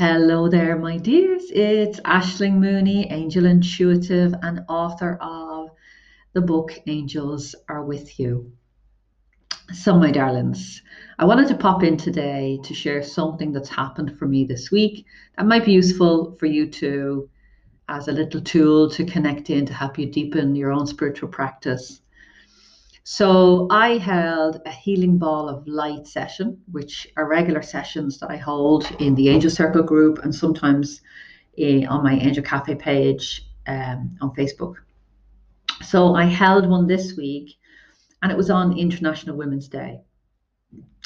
Hello there, my dears. It's Aishling Mooney, angel intuitive and author of the book Angels Are With You. So, my darlings, I wanted to pop in today to share something that's happened for me this week that might be useful for you too, as a little tool to connect in to help you deepen your own spiritual practice. So I held a healing ball of light session, which are regular sessions that I hold in the Angel Circle group and sometimes uh, on my Angel Cafe page um, on Facebook. So I held one this week and it was on International Women's Day.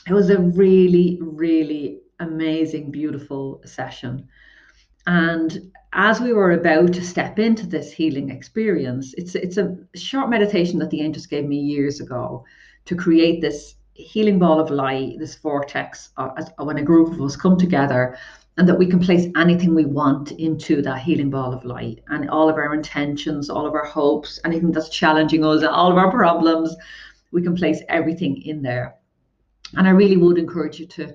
It was a really, really amazing, beautiful session. And as we were about to step into this healing experience, it's it's a short meditation that the angels gave me years ago to create this healing ball of light, this vortex, uh, as, when a group of us come together, and that we can place anything we want into that healing ball of light, and all of our intentions, all of our hopes, anything that's challenging us, all of our problems, we can place everything in there. And I really would encourage you to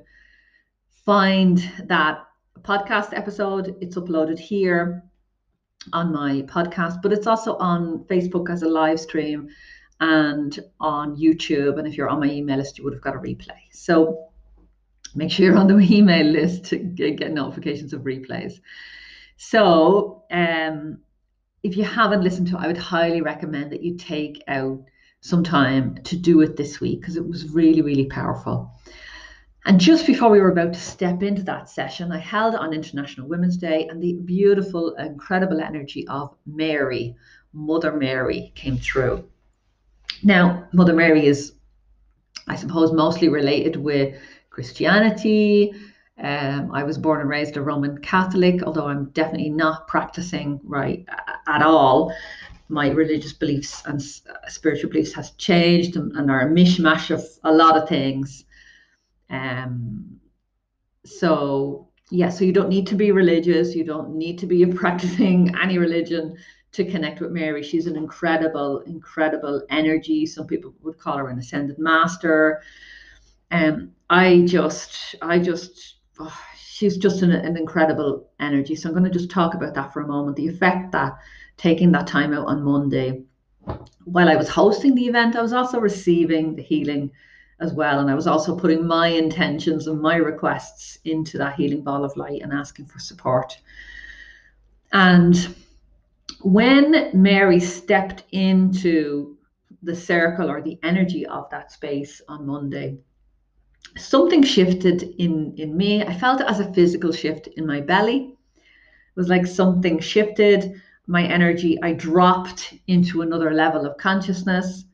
find that podcast episode. It's uploaded here on my podcast, but it's also on Facebook as a live stream and on YouTube. And if you're on my email list, you would have got a replay. So make sure you're on the email list to get notifications of replays. So um, if you haven't listened to it, I would highly recommend that you take out some time to do it this week because it was really, really powerful. And just before we were about to step into that session, I held on International Women's Day, and the beautiful, incredible energy of Mary, Mother Mary, came through. Now, Mother Mary is, I suppose, mostly related with Christianity. Um, I was born and raised a Roman Catholic, although I'm definitely not practicing right at all. My religious beliefs and spiritual beliefs has changed and, and are a mishmash of a lot of things. Um, so yeah, so you don't need to be religious. You don't need to be practicing any religion to connect with Mary. She's an incredible, incredible energy. Some people would call her an ascended master. Um, I just, I just, oh, she's just an, an incredible energy. So I'm going to just talk about that for a moment. The effect that taking that time out on Monday, while I was hosting the event, I was also receiving the healing as well. And I was also putting my intentions and my requests into that healing ball of light and asking for support. And when Mary stepped into the circle or the energy of that space on Monday, something shifted in, in me. I felt it as a physical shift in my belly. It was like something shifted, my energy, I dropped into another level of consciousness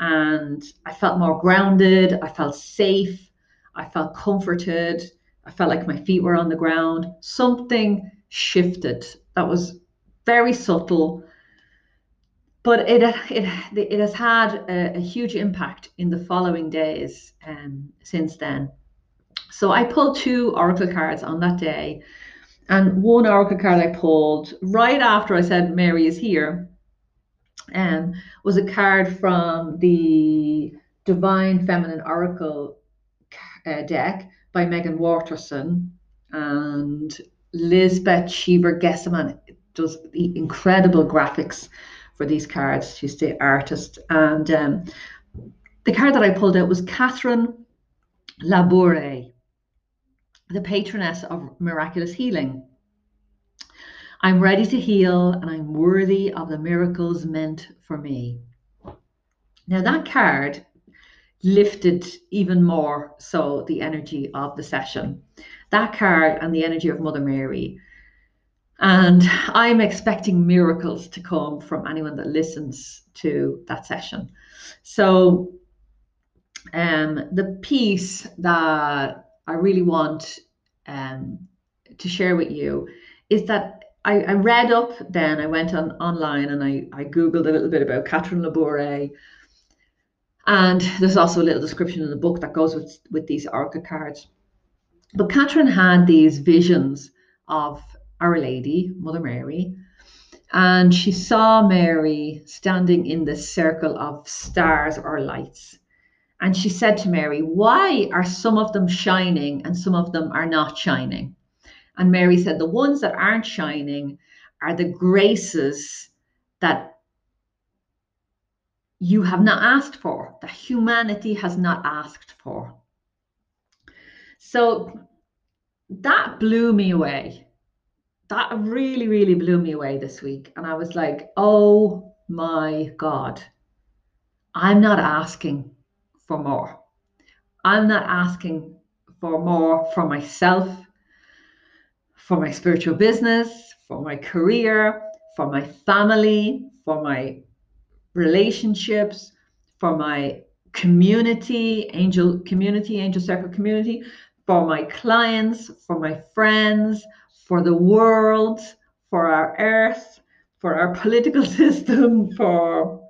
and I felt more grounded. I felt safe. I felt comforted. I felt like my feet were on the ground. Something shifted. That was very subtle, but it it it has had a, a huge impact in the following days um, since then. So I pulled two oracle cards on that day, and one oracle card I pulled right after I said Mary is here um, was a card from the Divine Feminine Oracle uh, deck by Meggan Watterson and Lisbeth Cheever-Gessaman does the incredible graphics for these cards. She's the artist. And um, the card that I pulled out was Catherine Laboure, the patroness of miraculous healing. I'm ready to heal and I'm worthy of the miracles meant for me. Now, that card lifted even more so the energy of the session. That card and the energy of Mother Mary. And I'm expecting miracles to come from anyone that listens to that session. So, um, the piece that I really want um, to share with you is that I, I read up then, I went on online and I, I Googled a little bit about Catherine Laboure. And there's also a little description in the book that goes with, with these oracle cards. But Catherine had these visions of Our Lady, Mother Mary, and she saw Mary standing in the circle of stars or lights. And she said to Mary, Why are some of them shining and some of them are not shining? And Mary said, The ones that aren't shining are the graces that you have not asked for, that humanity has not asked for. So that blew me away. That really, really blew me away this week. And I was like, oh my God, I'm not asking for more. I'm not asking for more for myself, for my spiritual business, for my career, for my family, for my relationships, for my community, angel community, angel circle community, for my clients, for my friends, for the world, for our earth, for our political system, for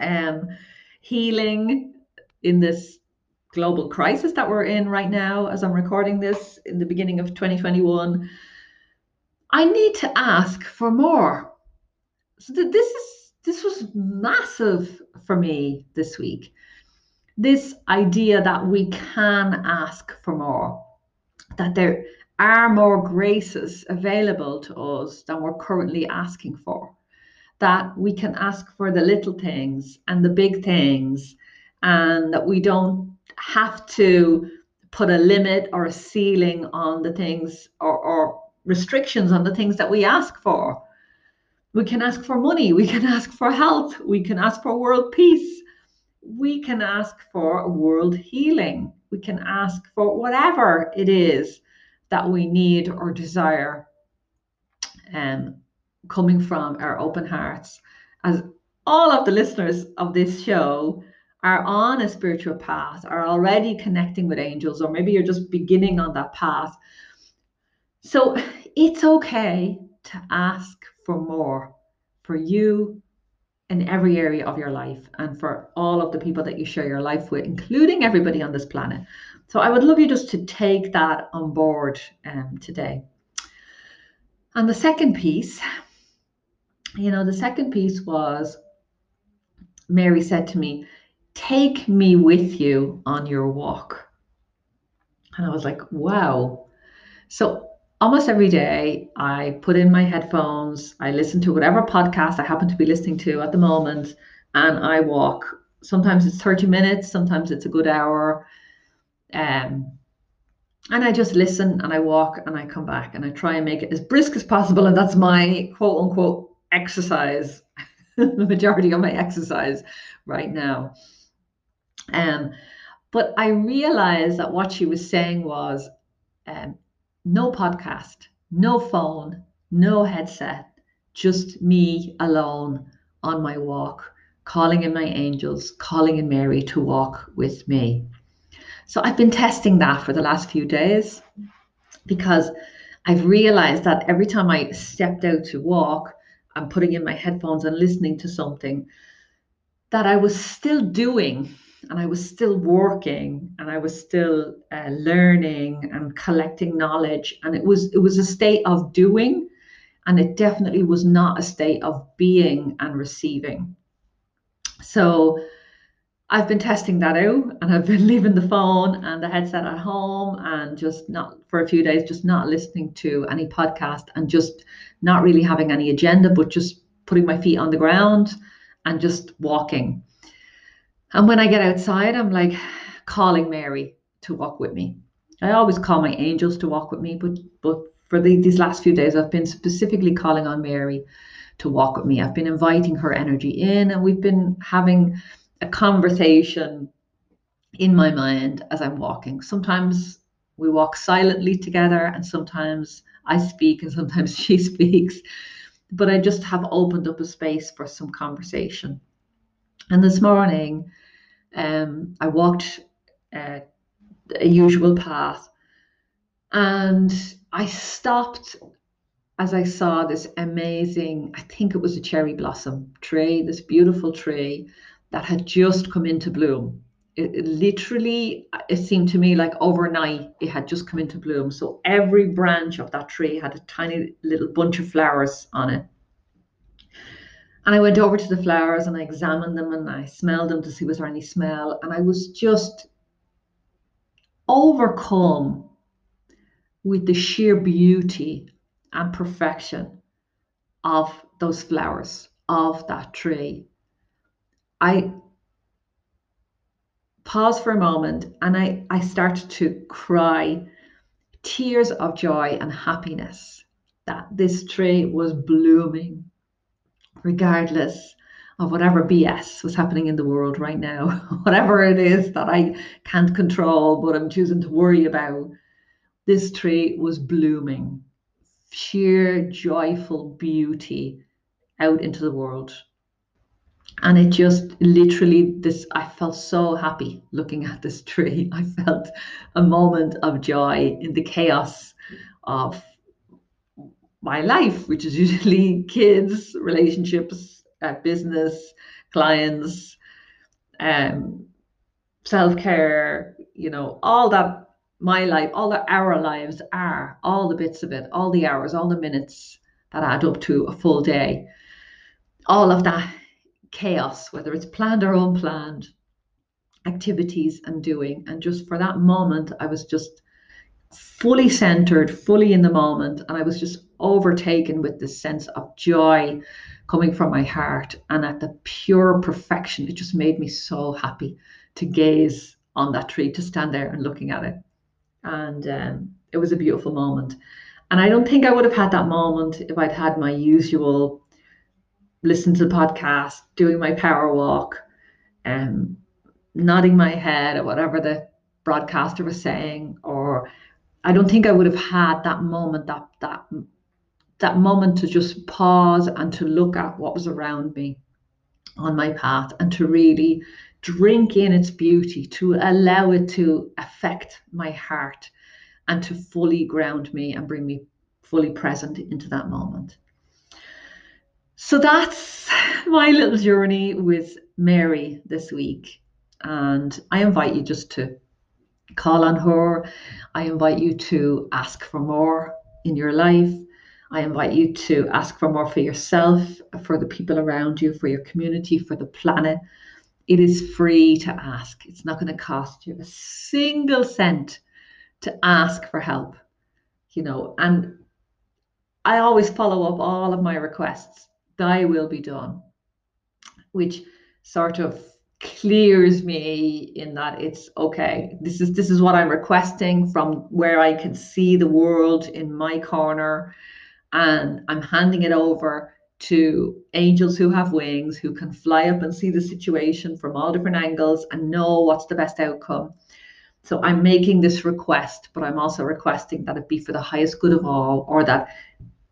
um, healing in this global crisis that we're in right now as I'm recording this in the beginning of 2021. I need to ask for more. So this is this was massive for me this week this idea that we can ask for more, that there are more graces available to us than we're currently asking for, that we can ask for the little things and the big things, and that we don't have to put a limit or a ceiling on the things or, or restrictions on the things that we ask for. We can ask for money, we can ask for health, we can ask for world peace, we can ask for world healing. We can ask for whatever it is that we need or desire um, coming from our open hearts. As all of the listeners of this show are on a spiritual path, are already connecting with angels, or maybe you're just beginning on that path. So it's okay to ask for more for you in every area of your life and for all of the people that you share your life with, including everybody on this planet. So I would love you just to take that on board um, today. And the second piece, you know, the second piece was Mary said to me, Take me with you on your walk. And I was like, wow. So almost every day I put in my headphones, I listen to whatever podcast I happen to be listening to at the moment, and I walk. Sometimes it's 30 minutes, sometimes it's a good hour. Um, and I just listen and I walk and I come back and I try and make it as brisk as possible. And that's my quote unquote exercise, the majority of my exercise right now. Um, but I realized that what she was saying was um, no podcast, no phone, no headset, just me alone on my walk, calling in my angels, calling in Mary to walk with me. So I've been testing that for the last few days because I've realized that every time I stepped out to walk, I'm putting in my headphones and listening to something that I was still doing and I was still working and I was still uh, learning and collecting knowledge and it was it was a state of doing and it definitely was not a state of being and receiving. So I've been testing that out and I've been leaving the phone and the headset at home and just not for a few days just not listening to any podcast and just not really having any agenda but just putting my feet on the ground and just walking and when I get outside, I'm like calling Mary to walk with me. I always call my angels to walk with me, but but for the, these last few days, I've been specifically calling on Mary to walk with me. I've been inviting her energy in, and we've been having a conversation in my mind as I'm walking. Sometimes we walk silently together, and sometimes I speak, and sometimes she speaks. But I just have opened up a space for some conversation. And this morning, um, I walked uh, a usual path and I stopped as I saw this amazing, I think it was a cherry blossom tree, this beautiful tree that had just come into bloom. It, it, literally, it seemed to me like overnight it had just come into bloom. So every branch of that tree had a tiny little bunch of flowers on it. And I went over to the flowers and I examined them and I smelled them to see was there any smell. And I was just overcome with the sheer beauty and perfection of those flowers, of that tree. I pause for a moment and I, I start to cry tears of joy and happiness that this tree was blooming, regardless of whatever BS was happening in the world right now, whatever it is that I can't control, but I'm choosing to worry about. This tree was blooming, sheer joyful beauty out into the world. And it just literally, this, I felt so happy looking at this tree. I felt a moment of joy in the chaos of my life, which is usually kids, relationships, uh, business, clients, um, self care, you know, all that my life, all that our lives are, all the bits of it, all the hours, all the minutes that add up to a full day, all of that chaos, whether it's planned or unplanned, activities and doing. And just for that moment, I was just fully centered, fully in the moment, and I was just overtaken with this sense of joy coming from my heart and at the pure perfection. It just made me so happy to gaze on that tree, to stand there and looking at it. And um, it was a beautiful moment. And I don't think I would have had that moment if I'd had my usual listen to the podcast, doing my power walk, um, nodding my head at whatever the broadcaster was saying, or I don't think I would have had that moment, that that that moment to just pause and to look at what was around me on my path and to really drink in its beauty, to allow it to affect my heart and to fully ground me and bring me fully present into that moment. So that's my little journey with Mary this week. And I invite you just to call on her. I invite you to ask for more in your life. I invite you to ask for more for yourself, for the people around you, for your community, for the planet. It is free to ask. It's not going to cost you a single cent to ask for help. You know, and I always follow up all of my requests. Thy will be done, which sort of clears me in that it's okay this is this is what i'm requesting from where i can see the world in my corner and I'm handing it over to angels who have wings, who can fly up and see the situation from all different angles and know what's the best outcome. So I'm making this request, but I'm also requesting that it be for the highest good of all, or that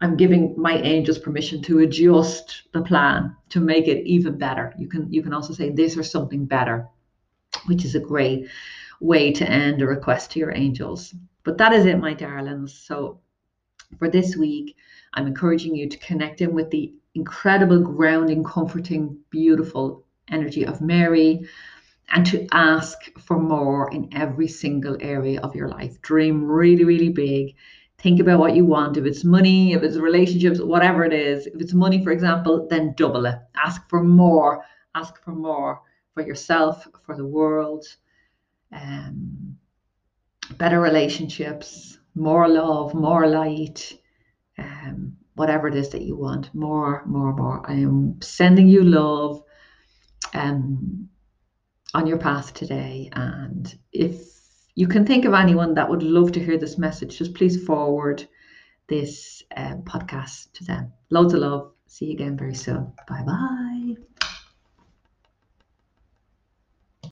I'm giving my angels permission to adjust the plan to make it even better. You can you can also say this or something better, which is a great way to end a request to your angels. But that is it, my darlings. So for this week, I'm encouraging you to connect in with the incredible, grounding, comforting, beautiful energy of Mary and to ask for more in every single area of your life. Dream really, really big. Think about what you want. If it's money, if it's relationships, whatever it is, if it's money, for example, then double it. Ask for more. Ask for more for yourself, for the world, um, better relationships, more love, more light, um, whatever it is that you want. More, more, more. I am sending you love um, on your path today. And if you can think of anyone that would love to hear this message, just please forward this um, podcast to them. Loads of love. See you again very soon. Bye bye.